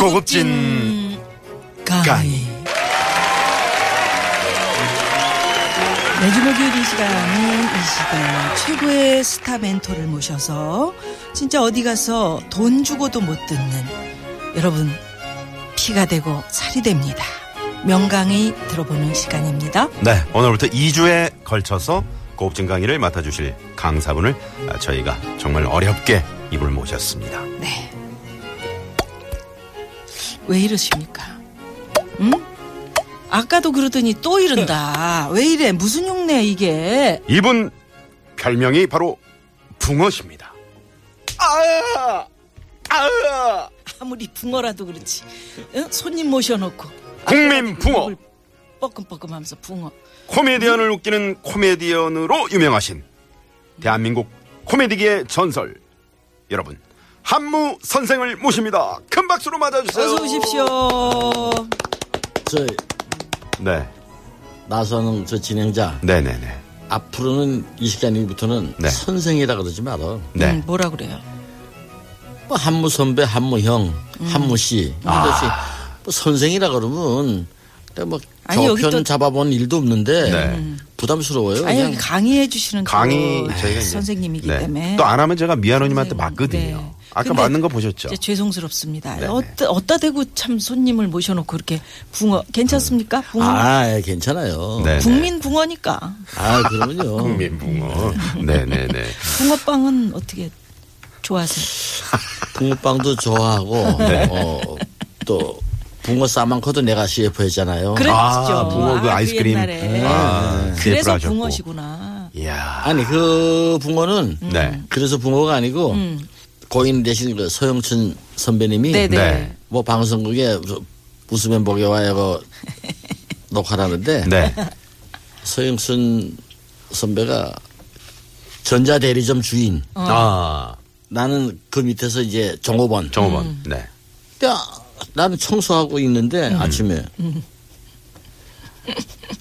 고급진 가이. 매주 목요일 이 시간은 이 시대 최고의 스타 멘토를 모셔서 진짜 어디 가서 돈 주고도 못 듣는 여러분 피가 되고 살이 됩니다. 명강의 들어보는 시간입니다. 네, 오늘부터 2주에 걸쳐서 고급진 강의를 맡아주실 강사분을 아, 저희가 정말 어렵게 이불 모셨습니다. 네. 왜 이러십니까? 응? 아까도 그러더니 또 이른다. 왜 이래? 무슨 흉내 이게? 이분 별명이 바로 붕어십니다. 아, 아, 아무리 붕어라도 그렇지. 응? 손님 모셔놓고. 국민 붕어. 뻐끔뻐끔하면서 붕어. 코미디언을 웃기는 코미디언으로 유명하신 대한민국 코미디계의 전설 여러분 한무 선생을 모십니다. 큰 박수로 맞아주세요. 어서 오십시오. 저 네, 나선홍 저 진행자 네네네. 앞으로는 이 시간부터는 네. 선생이라 그러지 마라. 네. 음, 뭐라 그래요? 뭐 한무 선배, 한무 형, 음. 한무 씨 이것이 뭐 선생이라 그러면 뭐 아니, 저편 또- 잡아본 일도 없는데 네. 부담스러워요. 아니 그냥 여기 강의해 주시는 강의 또 저희가 선생님이기 네. 때문에 또 안 하면 제가 미아노님한테. 맞거든요. 네. 아까 맞는 거 보셨죠? 죄송스럽습니다. 네네. 어따, 어따 대고 참 손님을 모셔놓고 그렇게 붕어 괜찮습니까? 붕어 아, 예, 괜찮아요. 네. 국민 붕어니까 아, 그러면요. 국민 붕어. 네네네. 붕어빵은 어떻게 좋아하세요? 붕어빵도 좋아하고 네. 어, 또 붕어 싸만커도 내가 CF 했잖아요. 그랬죠. 아, 붕어 그 아이스크림. 옛날에. 아, CF 를 그래서. 붕어시구나. 이야. 아니 그 붕어는 네. 그래서 붕어가 아니고 음. 고인 대신 그 서영춘 선배님이 네네. 네. 뭐 방송국에 웃으면 보게 와요 그 녹화를 하는데 네. 서영춘 선배가 전자 대리점 주인 어. 아, 나는 그 밑에서 이제 종업원 정호번. 음. 네. 야, 나는 청소하고 있는데 아침에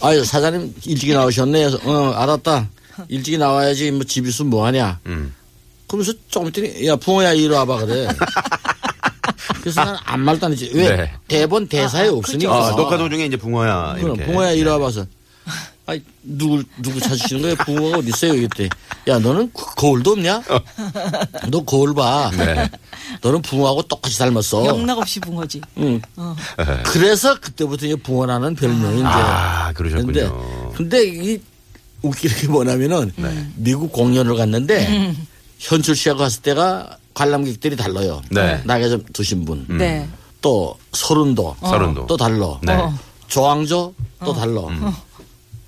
아유 사장님 일찍이 나오셨네 해서 어 알았다 일찍이 나와야지 뭐 집 있으면 뭐하냐 음. 그러면서 조금 있더니 야 붕어야 이리 와봐 그래 그래서 난 아무 말도 안 했지 왜 네. 대본 대사에 없으니까 아, 녹화 도중에 이제 붕어야. 그럼 이렇게. 붕어야 이리 와봐서 아이 누구 누구 찾으시는 거야 붕어가 어디 있어요 이때 야 너는 거- 거울도 없냐 너 거울 봐 네. 너는 붕어하고 똑같이 닮았어 영락 없이 붕어지. 응. 그래서 그때부터 이제 붕어라는 별명이 이제 아, 근데 그러셨군요. 근데 이 웃기는 게 뭐냐면은 네. 미국 공연을 갔는데 음. 현출 씨하고 갔을 때가 관람객들이 달라요. 네. 좀 두신 분. 네. 또 서른도. 서른도. 또 달라. 네. 어. 조항조 또 달라.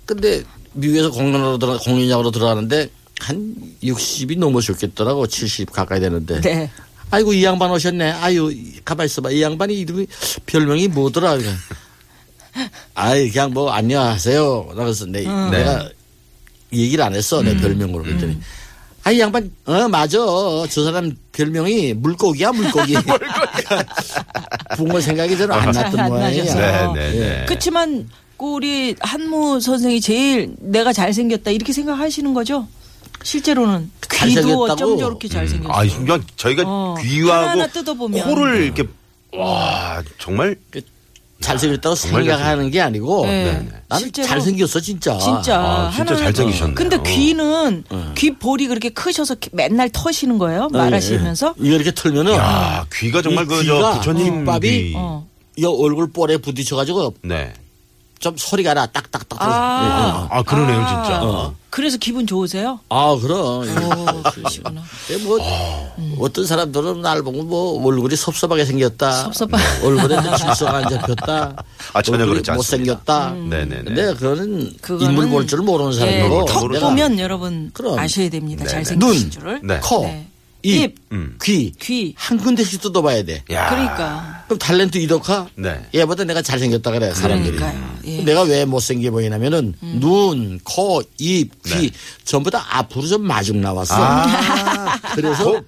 근데 미국에서 공연으로 들어 공연장으로 들어가는데 한 60이 넘으셨겠더라고. 70 가까이 되는데. 네. 아이고 이 양반 오셨네. 아유 가만 있어봐. 이 양반이 이름이 별명이 뭐더라. 아이 그냥 뭐 안녕하세요. 그래서 내, 내가 얘기를 안 했어. 내 별명으로 그랬더니. 아이 양반 어 맞아. 저 사람 별명이 물고기야 물고기. 붕어 생각이 저는 안 났던 안 모양이야. 네, 네, 네. 그렇지만 그 우리 한무 선생이 제일 내가 잘생겼다 이렇게 생각하시는 거죠? 실제로는 귀도 잘생겼다고? 어쩜 저렇게 잘생겼어. 아, 순간 저희가 어, 귀하고 하나하나 뜯어보면. 코를 이렇게 와 정말 잘생겼다고 생각하는 게 아니고 네. 나는 실제로 잘생겼어 진짜. 진짜 아, 진짜 하나하나 잘생기셨네요. 근데 귀는 귀 볼이 그렇게 크셔서 맨날 터시는 거예요? 말하시면서? 예, 예. 이거 이렇게 털면은 야 귀가 정말 이 그저 귀가 부처님 어, 귀. 어. 이 얼굴 볼에 부딪혀가지고 네. 좀 소리가 나 딱딱딱. 아. 아, 그러네요, 진짜. 어. 그래서 기분 좋으세요? 아, 그럼. 오, 그러시구나. 근데 뭐 어떤 사람들은 날 보고 뭐 얼굴이 섭섭하게 생겼다. 섭섭하- 얼굴에 이제 질서가 안 잡혔다. 아, 전혀 그렇지 않습니다. 못생겼다. 네네네. 근데 그거는 그거는 인물 볼 줄 모르는 예, 사람이고 턱 내가 보면 여러분 그럼. 아셔야 됩니다. 잘생기신 눈, 줄을. 네. 코, 네. 입, 입, 음. 귀, 귀. 한 군데씩 뜯어봐야 돼. 야. 그러니까. 그럼 탤런트 이덕화? 네. 얘보다 내가 잘생겼다 그래 사람들이. 그러니까요. 예. 내가 왜 못생겨 보이냐면은 눈, 코, 입, 귀 네. 전부 다 앞으로 좀 마중 나왔어. 아, 그래서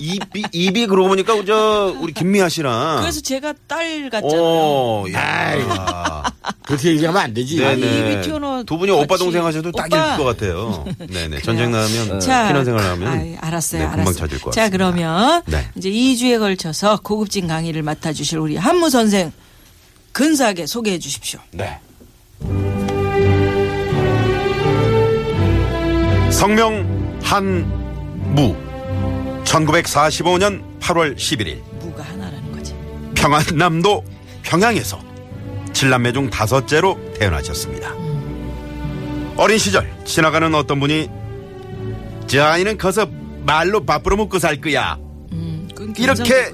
입이, 입이 그러고 보니까, 저, 우리 김미아 씨랑. 그래서 제가 딸 같잖아요. 오, 야. 그렇게 얘기하면 안 되지. 네네. 입이 튀어나와 두 분이 오빠 같이. 동생 하셔도 오빠. 딱일 것 같아요. 네네. 전쟁 나면 피난생활 하면 아이, 알았어요. 네, 금방 알았어요. 찾을 것 자, 같습니다. 그러면 네. 이제 2주에 걸쳐서 고급진 강의를 맡아 주실 우리 한무 선생 근사하게 소개해 주십시오. 네. 성명 한무 1945년 8월 11일 무가 하나라는 거지. 평안남도 평양에서 칠남매 중 다섯째로 태어나셨습니다. 어린 시절 지나가는 어떤 분이 저 아이는 커서 말로 밥 벌어 먹고 살 거야 음, 그건 이렇게.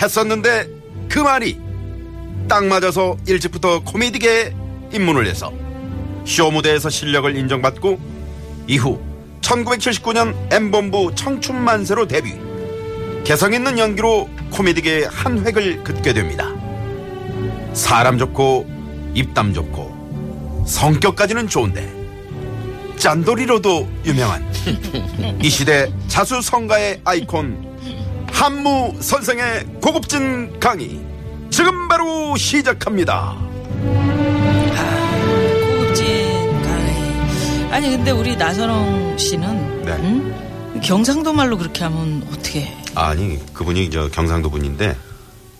했었는데 그 말이 딱 맞아서 일찍부터 코미디계에 입문을 해서 쇼 무대에서 실력을 인정받고 이후 1979년 M본부 청춘만세로 데뷔 개성 있는 연기로 코미디계의 한 획을 긋게 됩니다 사람 좋고 입담 좋고 성격까지는 좋은데 짠돌이로도 유명한 이 시대 자수성가의 아이콘 한무 선생의 고급진 강의 지금 바로 시작합니다. 아니 근데 우리 나선홍 씨는 네. 음? 경상도 말로 그렇게 하면 어떻게? 아니 그분이 저 경상도 분인데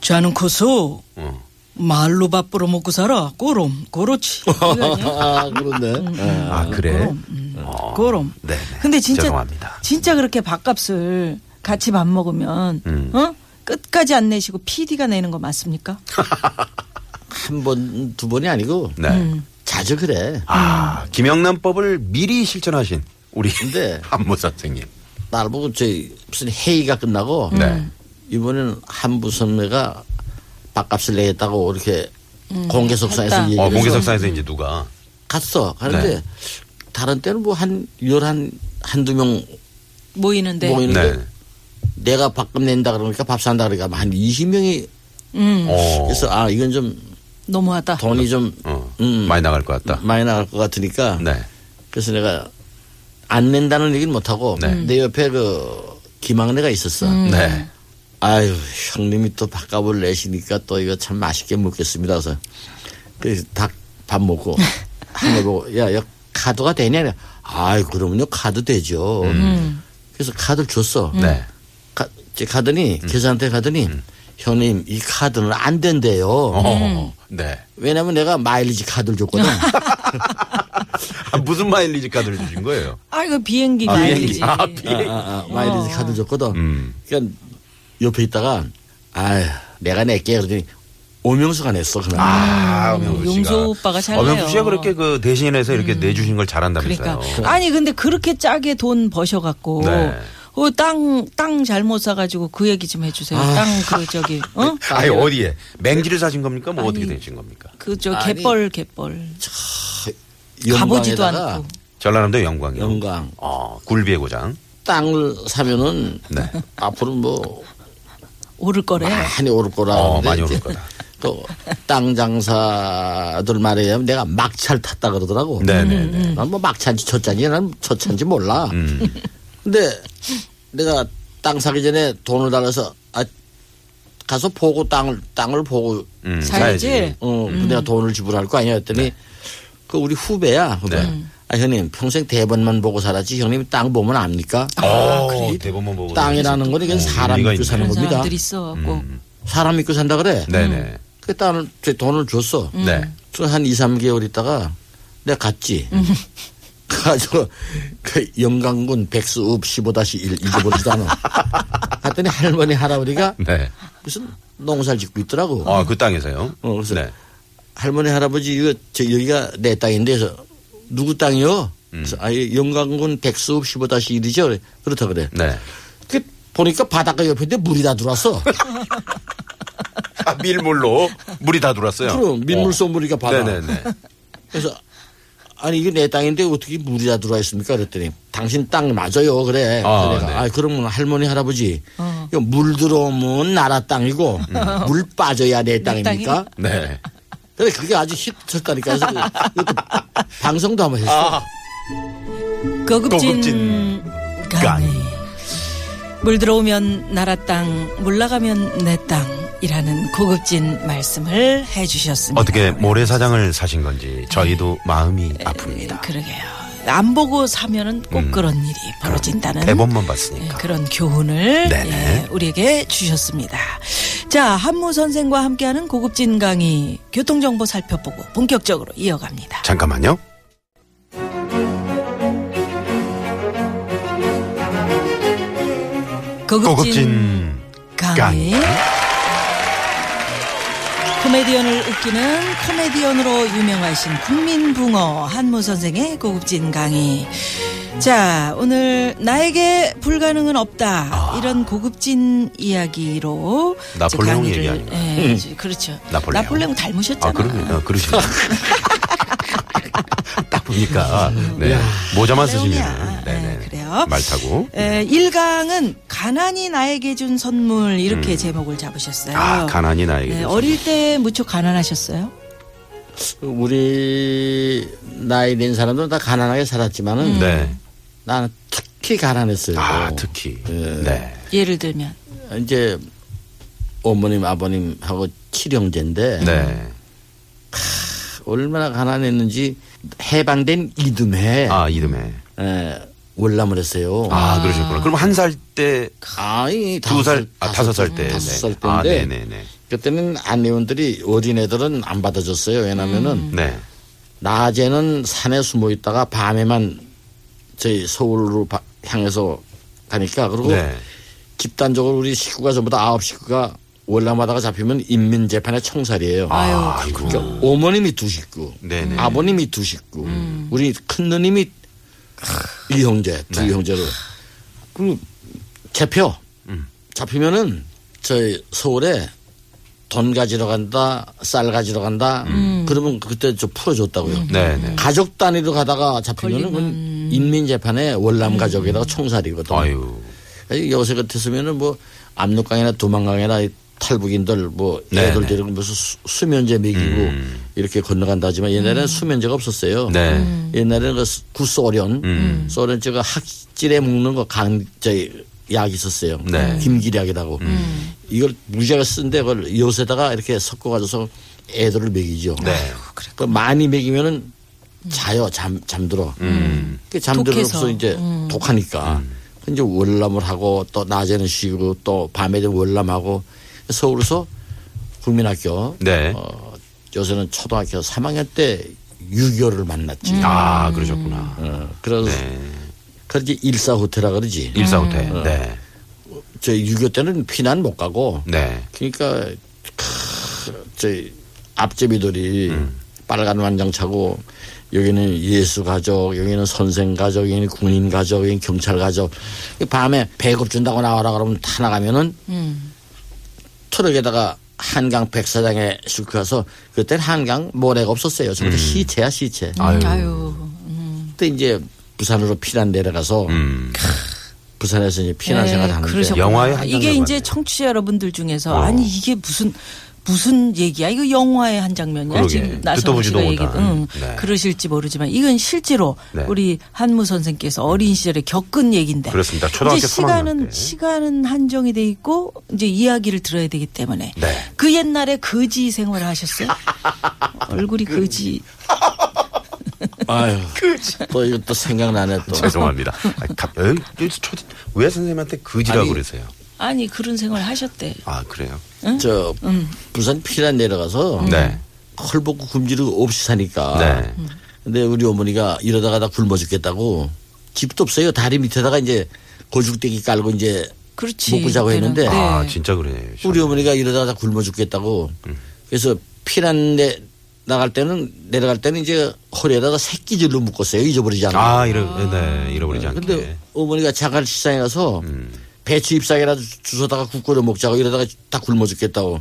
저는 커서 어. 말로 밥 벌어 먹고 살아. 꼬롬, 아니에요? 아, 그런데. 아 그래? 꼬롬. 음, 꼬롬. 네. 근데 진짜 죄송합니다. 진짜 그렇게 밥값을 같이 밥 먹으면 음. 어? 끝까지 안 내시고 PD가 내는 거 맞습니까? 한 번, 두 번이 아니고 네. 음. 자주 그래. 아 김영란법을 미리 실천하신 우리 근데 한무 선생님. 날 보고 저희 무슨 회의가 끝나고 네. 이번에는 한부 선배가 밥값을 내겠다고 이렇게 공개 석상에서 했다. 얘기를 어 해서 공개 석상에서 이제 누가 갔어. 가는데 네. 다른 때는 뭐 한 열한 한두 명 모이는데. 모이는데 네. 내가 밥값 낸다 그러니까 밥 산다 그러니까 한 20명이 음, 어, 그래서 아 이건 좀 너무하다. 돈이 좀 어, 음. 많이 나갈 것 같다. 많이 나갈 것 같으니까 네. 그래서 내가 안 낸다는 얘기는 못 하고 네. 내 옆에 그 김학래가 있었어. 네. 아유 형님이 또 밥값을 내시니까 또 이거 참 맛있게 먹겠습니다. 그래서 그래서 닭밥 먹고 한 거 보고 야, 야 카드가 되냐? 아이 그러면요 카드 되죠. 그래서 카드를 줬어. 네. 가, 가더니 계산대 가더니 형님 이 카드는 안 된대요. 어, 네. 왜냐면 내가 마일리지 카드를 줬거든. 아, 무슨 마일리지 카드를 주신 거예요? 아, 이거 비행기 아, 마일리지. 비행기. 아, 아, 비행기. 아, 아, 마일리지 카드 줬거든. 음. 그러니까 옆에 있다가 아 내가 낼게 그러더니 오명수가 냈어 그날. 아, 엄영수 씨가. 용수 오빠가 잘해요. 엄영수 씨가 그렇게 그 대신해서 이렇게 내주신 걸 잘한다면서요. 그러니까 아니 근데 그렇게 짜게 돈 버셔갖고 네. 어, 땅, 땅 잘못 사가지고 그 얘기 좀 해주세요. 땅 그 저기 어? 아니 어디에 맹지를 사신 겁니까? 뭐 어떻게 아니. 되신 겁니까? 그 저 아니. 갯벌 갯벌 영광에다가 가보지도 않고 전라남도 영광이요. 영광. 어, 굴비의 고장. 땅을 사면은 네. 앞으로 뭐 오를 거래. 많이 오를 거라. 어, 하는데 많이 오를 이제 거다. 또땅 장사들 말에 의하면 내가 막차를 탔다 그러더라고. 네네네. 난 뭐 막차인지 첫차인지 난 첫차인지 몰라. 음. 근데 내가 땅 사기 전에 돈을 달아서 아 가서 보고 땅을 땅을 보고 음, 사야지. 어 내가 돈을 지불할 거 아니야 했더니 그 우리 후배야 후배. 네. 아 형님 평생 대본만 보고 살았지 형님 땅 보면 압니까? 어, 그래? 대본만 보고. 땅이라는 건 이건 어, 사람 믿고 사는 있네. 그런 겁니다. 사람들 있어갖고 음. 사람 믿고 산다 그래. 네네. 그 땅을 제 돈을 줬어. 네. 한 2, 3개월 있다가 내가 갔지. 가지고 그 영광군 백수읍 15-1 잊어버리지도 않아. 갔더니 할머니 할아버지가 네. 무슨 농사를 짓고 있더라고. 아, 그 땅에서요? 어, 그래서 네. 할머니 할아버지 이거 저 여기가 내 땅인데 그래서 누구 땅이요? 그래서 아 영광군 백수읍 15-1이죠. 그래. 그렇다 그래. 네. 그 보니까 바닷가 옆인데 물이 다 들어왔어. 아, 밀물로 물이 다 들어왔어요. 그럼 민물 쏘물이가 바다. 네네네. 그래서 아니 이게 내 땅인데 어떻게 물이 다 들어와 있습니까? 그랬더니 당신 땅 맞아요. 그래. 아, 내가 네. 아 그러면 할머니 할아버지 이거 물 들어오면 나라 땅이고 물 빠져야 내 땅입니까? 네. 그래 그게 아주 히트쳤다니까 그래서 이것도 방송도 한번 했어. 아, 고급진, 고급진 강의. 강의. 물 들어오면 나라 땅, 물 나가면 내 땅 이라는 고급진 말씀을 해주셨습니다. 어떻게 모래사장을 사신 건지 저희도 마음이 아픕니다. 그러게요. 안 보고 사면은 꼭 음. 그런 일이 벌어진다는 대본만 예, 봤으니까. 그런 교훈을. 예, 우리에게 주셨습니다. 자, 한무 선생과 함께하는 고급진 강의 교통정보 살펴보고 본격적으로 이어갑니다. 잠깐만요. 고급진, 고급진 강의. 강의. 코미디언을 웃기는 코미디언으로 유명하신 국민붕어 한무 선생의 고급진 강의. 자, 오늘 나에게 불가능은 없다. 이런 고급진 이야기로 아. 나폴레옹 강의를- 얘기 아닌가? 예, 그렇죠. 나폴레옹. 닮으셨잖아. 아, 그러면, 아, 그러시네. 딱 보니까, 네. 모자만 쓰시면, 예, 그래요. 말 타고. 에, 1강은 가난이 나에게 준 선물 이렇게 제목을 잡으셨어요. 음. 아, 가난이 나에게. 네, 준 어릴 때 무척 가난하셨어요? 우리 나이 된 사람들은 다 가난하게 살았지만은 네. 나는 특히 가난했어요. 아, 특히. 예. 네. 예를 들면 이제 어머님 아버님하고 칠형제인데 네. 얼마나 가난했는지 해방된 이듬해 아, 이듬해. 에, 월남을 했어요. 아, 그러셨구나. 그럼 한 살 때, 아이 두 살, 아, 다섯 살 때. 다섯 네. 살 아, 때인데 네네네. 그때는 안내원들이 어린 애들은 안 받아줬어요. 왜냐면은 네. 낮에는 산에 숨어 있다가 밤에만 저희 서울로 바- 향해서 가니까 그리고 네. 집단적으로 우리 식구가 전부 다 아홉 식구가 월남하다가 잡히면 인민재판에 총살이에요. 아, 아이고. 그러니까 어머님이 두 식구, 네네. 아버님이 두 식구, 우리 큰 누님이 이 형제, 두 네. 형제로. 그리고 잡혀. 음. 잡히면은 저희 서울에 돈 가지러 간다, 쌀 가지러 간다. 그러면 그때 좀 풀어줬다고요. 네네. 가족 단위로 가다가 잡히면은 그건 인민재판에 월남 가족에다가 총살이거든. 아유. 요새 같았으면은 뭐 압록강이나 두만강이나 이 탈북인들 뭐 네, 애들 네. 데리고 무슨 수- 수면제 먹이고 음. 이렇게 건너간다 하지만 옛날에는 수면제가 없었어요. 네. 옛날에는 그 구소련, 음. 소련 제가 학질에 먹는 거 강, 저약 있었어요. 네. 김기약이라고. 이걸 무지하게 쓴데 그걸 요새다가 이렇게 섞어 가지고서 애들을 먹이죠. 네. 그 많이 먹이면은 자요, 잠, 잠들어. 음. 그 잠들어서. 이제 독하니까. 이제 월남을 하고 또 낮에는 쉬고 또 밤에 월남하고 서울에서 국민학교. 네. 어, 요새는 초등학교 3학년 때 유교를 만났지. 아, 그러셨구나. 어, 그래서 네. 그러지 일사 호텔라 그러지. 일사호텔. 네. 저 유교 때는 피난 못 가고. 네. 그러니까 크, 저희 앞제비들이 음. 빨간 완장 차고 여기는 예수 가족, 여기는 선생 가족, 여기는 군인 가족, 여기는 경찰 가족. 밤에 배급 준다고 나와라 그러면 타 나가면은 트럭에다가 한강 백사장에 싣고 가서 그때는 한강 모래가 없었어요. 전부 다 시체야 시체. 음. 아유. 아유. 그때 이제 부산으로 피난 내려가서 음. 부산에서 이제 피난 네, 생활 하는데. 영화에 이게. 이제 청취자 여러분들 중에서 어. 아니 이게 무슨 무슨 얘기야? 이거 영화의 한 장면이야. 그러게. 지금 듣도 나선호 보지도 씨가 얘기, 못한. 응, 네. 그러실지 모르지만 이건 실제로 네. 우리 한무 선생께서 어린 시절에 겪은 얘기인데. 그렇습니다. 초등학교 이제 3학년 시간은 때. 시간은 한정이 돼 있고 이제 이야기를 들어야 되기 때문에 네. 그 옛날에 거지 생활을 하셨어요? 얼굴이 그 거지. 아유 또 이것도 생각나네 또. 죄송합니다. 아, 갑, 에, 초, 왜 선생님한테 그지라고 아니, 그러세요? 아니 그런 생활 하셨대. 아, 그래요? 저 부산 피난 내려가서 네. 헐벗고 굶지를 없이 사니까. 네. 근데 우리 어머니가 이러다가 다 굶어 죽겠다고 집도 없어요. 다리 밑에다가 이제 고죽대기 깔고 이제 그렇지. 먹고 자고. 했는데 네. 아, 진짜 그러네요. 우리 어머니가 이러다가 다 굶어 죽겠다고. 그래서 피난 내 나갈 때는 내려갈 때는 이제 허리에다가 새끼줄로 묶었어요. 잊어버리지 않고. 아, 잃어, 네, 잃어버리지 않게. 근데 어머니가 자갈 시장에 가서 음. 배추 잎사귀라도 주워다가 국 끓여 먹자고 이러다가 다 굶어 죽겠다고.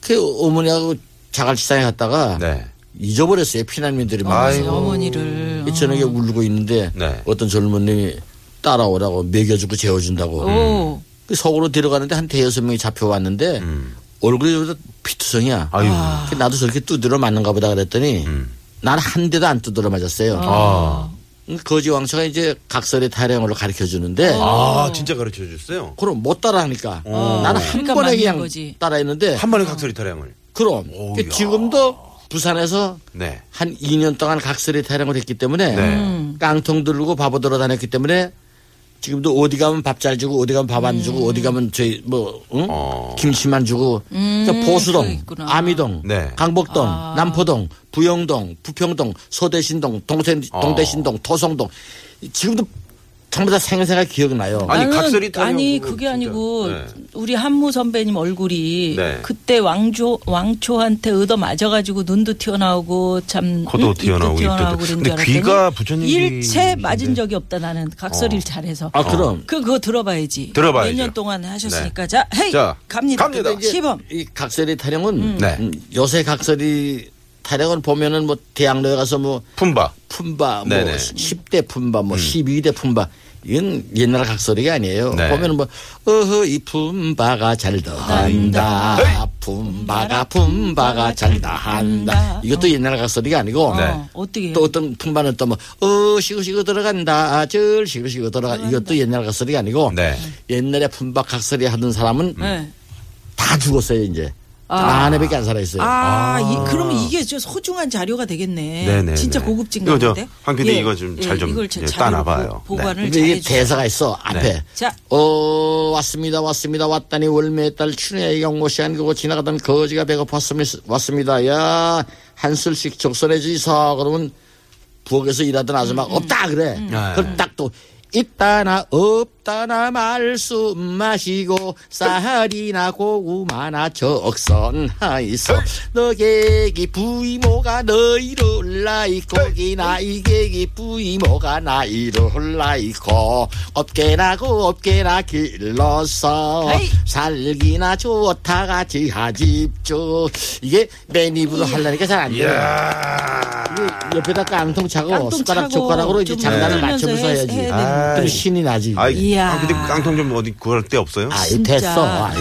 그 어머니하고 자갈 시장에 갔다가 네. 잊어버렸어요. 피난민들이 아, 많아서. 어머니를. 이 저녁에 울고 있는데 네. 어떤 젊은 놈이 따라오라고 먹여주고 재워준다고. 오. 그 서울로 들어가는데 한 대여섯 명이 잡혀왔는데 음. 얼굴이 피투성이야. 아유. 그 나도 저렇게 두드려 맞는가 보다 그랬더니 음. 난한 대도 안 두드려 맞았어요. 아. 거지왕처가 이제 각설의 타령으로 가르쳐 주는데 아, 진짜 가르쳐 줬어요? 그럼 못 따라하니까 어. 나는 한 그러니까 번에 맞는 그냥 거지. 따라했는데 한 번에 각설이 타령을. 그럼 오, 그 야. 지금도 부산에서 네. 한 2년 동안 각설의 타령을 했기 때문에 네. 음. 깡통 들고 바보 돌아다녔기 때문에 지금도 어디 가면 밥 잘 주고 어디 가면 밥안 음. 주고 어디 가면 저희 뭐 응? 어. 김치만 주고 그러니까 보수동, 그거 있구나. 아미동, 네. 강북동, 아. 남포동, 부영동, 부평동, 소대신동, 동생, 어. 동대신동, 토성동 지금도 전부 다 생생하게 기억나요. 아니, 나는 각설이 타령 아니 그게 진짜. 아니고 네. 우리 한무 선배님 얼굴이 네. 그때 왕조 왕초한테 얻어 맞아가지고 눈도 튀어나오고 참 코도 응? 튀어나오고 입도 튀어나오고 근데 귀가 부처님 일체. 맞은 적이 없다 나는 각설이를 잘해서 아 그럼 그 그거 들어봐야지 들어봐야죠. 몇년 동안 하셨으니까 네. 자 헤이 자, 갑니다 갑니다. 시범 이 각설이 타령은 네. 음, 요새 각설이 타령을 보면은 뭐 대학로에 가서 뭐 품바. 품바, 뭐 네네. 음. 10대 품바, 뭐 12대 품바. 이건 옛날 각설이가 아니에요. 네. 보면은 뭐, 어허, 이 품바가 잘 더 한다. 품바가, 품바가 잘 더 한다. 이것도 옛날 각설이가 아니고, 네. 어, 어떻게 또 어떤 품바는 또 뭐, 어, 시구시구 들어간다. 절 시구시구 들어가. 이것도 옛날 각설이가 아니고, 네. 옛날에 품바 각설이 하던 사람은 네. 다 죽었어요, 이제. 아내밖에 안 살아있어요. 아, 이, 그러면 이게 저 소중한 자료가 되겠네. 네네네. 진짜 고급진 이거 저 가운데. 황 PD 이거 좀잘좀 이걸 예, 따놔봐요. 보- 보관을 근데 이게 잘해주세요. 대사가 있어, 앞에. 네. 자, 어, 왔습니다, 왔습니다, 왔다니 월매의 딸 춘혜의 경모시한 그고 지나가던 거지가 배고팠습니다, 왔습니다. 야, 한 술씩 적선해 주이소. 그러면 부엌에서 일하던 아줌마 가 없다, 그래. 그럼 딱 또, 있다나 없 다나 말씀 마시고 쌀이나 고구마나 적선하이소 너게기 부이모가 너희를 낳이고 기나 이게기 부이모가 나이를 낳이고 업계나고 업계나 길러서. 살기나 좋다가 지하집주 이게 맨 입으로 하려니까 잘 안 돼요. 이게 옆에다 깡통 차고 숟가락 젓가락으로 이제 흔들면서 맞춰서 해- 해야지. 그럼 신이 나지. 아이, 이야. 아, 근데 깡통 좀 어디 구할 데 없어요? 아, 진짜. 됐어. 아이.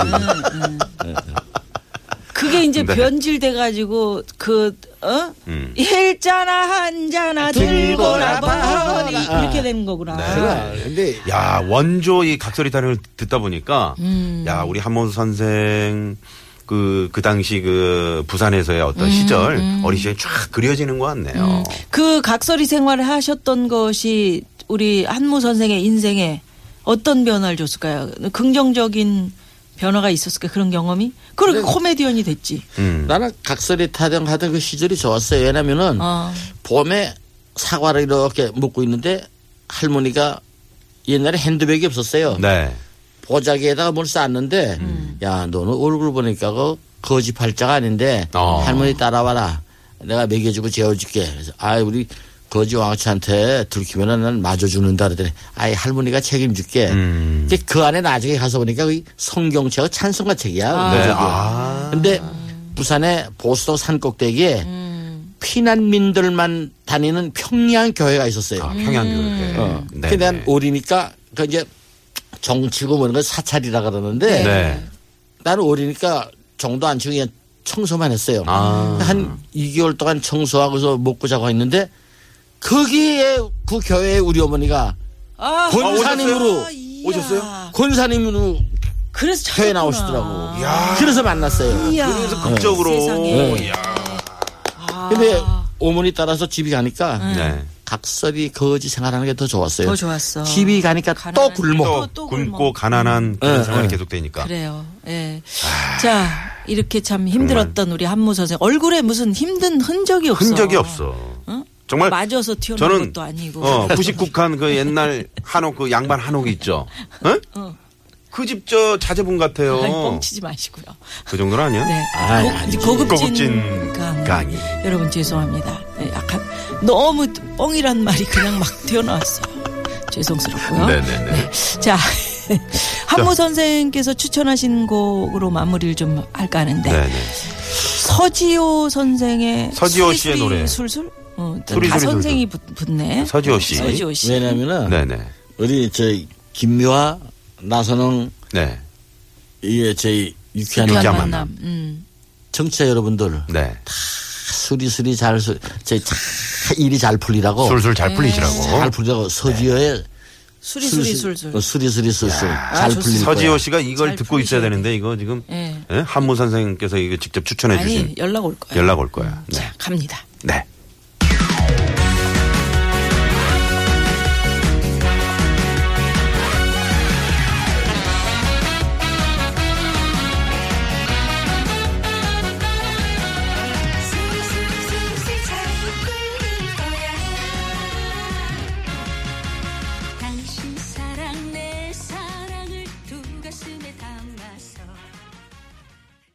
그게 이제 네. 변질돼 가지고 그 어? 음. 일자나 한자나 들고라 버리 이렇게 되는 거구나. 그래. 근데 야, 원조 이 각설이 타령을 듣다 보니까, 음. 야, 우리 한모 선생, 그, 그 당시 그 부산에서의 어떤 음, 시절, 어린 시절이 쫙 그려지는 것 같네요. 그 각설이 생활을 하셨던 것이 우리 한무 선생의 인생에 어떤 변화를 줬을까요? 긍정적인 변화가 있었을까요? 그런 경험이? 그리고 코미디언이 됐지. 음. 나는 각설이 타령하던 그 시절이 좋았어요. 왜냐면은 어. 봄에 사과를 이렇게 먹고 있는데 할머니가 옛날에 핸드백이 없었어요. 네. 보자기에다가 뭘 쌌는데 야 너는 얼굴 보니까 그 거지 팔자가 아닌데 어. 할머니 따라와라 내가 먹여주고 재워줄게 그래서 아 우리 거지 왕아치한테 들키면은 난 맞아 죽는다 그랬더니 아이 할머니가 책임줄게 음. 근데 그 안에 나중에 가서 보니까 그 성경책하고 찬송가 책이야 네. 거기에. 아. 근데 부산의 보수도 산꼭대기에 피난민들만 다니는 평양 교회가 있었어요. 아, 평양 교회. 어. 네. 근데 난 어리니까 그 이제 정치고 뭐는 걸 사찰이라 그러는데 네. 나는 어리니까 정도 안 치고 그냥 청소만 했어요. 아. 한 2개월 동안 청소하고서 먹고 자고 했는데 거기에 그 교회에 우리 어머니가 아, 권사님으로 이야. 오셨어요? 권사님으로 그래서 교회 찾았구나. 나오시더라고. 야. 그래서 만났어요. 이야. 그래서 극적으로. 세상에. 이야. 아. 근데 어머니 따라서 집이 가니까 네. 각설이 거지 생활하는 게 더 좋았어요. 더 좋았어. 집이 가니까 또 가난한. 또, 또 굶고 굶어. 가난한 그런 네, 생활이 네. 계속되니까. 그래요. 예. 자, 이렇게 참 힘들었던 우리 한무 선생. 얼굴에 무슨 힘든 흔적이 없어. 흔적이 없어. 응? 정말 맞아서 튀어나온 저는 것도 아니고. 어, 99칸 그 옛날 한옥 그 양반 한옥 있죠. 어? 어. 그집 저 자제분 같아요. 아니, 뻥치지 마시고요. 그 정도는 아니야? 네. 아이, 고, 아니지. 고급진, 고급진 강. 강의. 여러분 죄송합니다. 네, 약간 너무 뻥이란 말이 그냥 막 튀어나왔어요. 죄송스럽고요. 네네 네. 자, 한무 선생께서 추천하신 곡으로 마무리를 좀 할까 하는데 네네. 서지호 선생의 서지호 씨의 노래. 술술 어, 다. 선생이 붙, 붙네. 서지호 씨. 서지호 씨. 왜냐면은 네네. 우리 저 김미화 나선홍 네. 이게 저희 유쾌한 유쾌한 만남 만남. 음. 청취자 여러분들 네. 수리수리 잘 수, 저희 차 일이 잘 풀리라고 술술 잘 풀리시라고. 네. 잘 풀리라고 서지호의 수리수리 술술. 어, 수리수리 술술 잘 좋습니다. 풀릴 서지호 거야. 씨가 이걸 잘 듣고 있어야 되는데 이거 지금 예. 예? 한무 선생님께서 이거 직접 추천해 아니 주신 연락 올 거예요. 연락 올 거야. 네. 자 갑니다. 네.